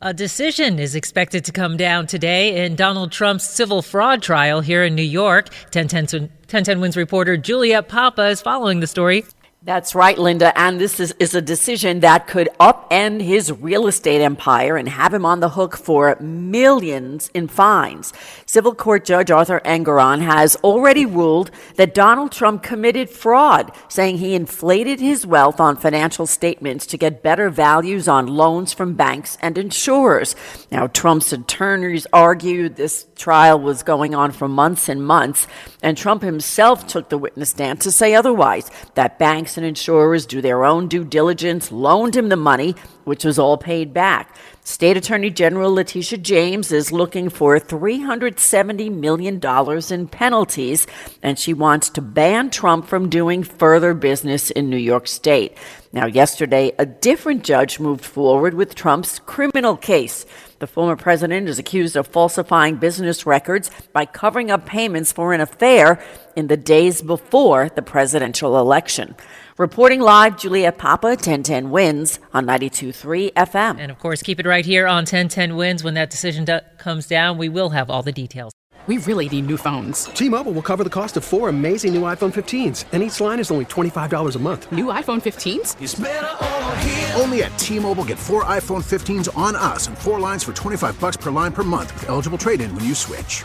A decision is expected to come down today in Donald Trump's civil fraud trial here in New York. 1010, 1010 Wins reporter Juliet Papa is following the story. That's right, Linda. And this is, is a decision that could upend his real estate empire and have him on the hook for millions in fines. Civil Court Judge Arthur Engoron has already ruled that Donald Trump committed fraud, saying he inflated his wealth on financial statements to get better values on loans from banks and insurers. Now, Trump's attorneys argued this trial was going on for months and months, and Trump himself took the witness stand to say otherwise, that banks banks and insurers do their own due diligence, loaned him the money, which was all paid back. State Attorney General Letitia James is looking for $370 million in penalties, and she wants to ban Trump from doing further business in New York State. Now, yesterday, a different judge moved forward with Trump's criminal case. The former president is accused of falsifying business records by covering up payments for an affair in the days before the presidential election. Reporting live, Juliet Papa, 1010 Wins on 92.3 FM. And of course, keep it right here on 1010 Wins. When that decision do- comes down, we will have all the details. We really need new phones. T-Mobile will cover the cost of four amazing new iPhone 15s, and each line is only $25 a month. New iPhone 15s? Only at T-Mobile get four iPhone 15s on us and four lines for 25 bucks per line per month with eligible trade-in when you switch.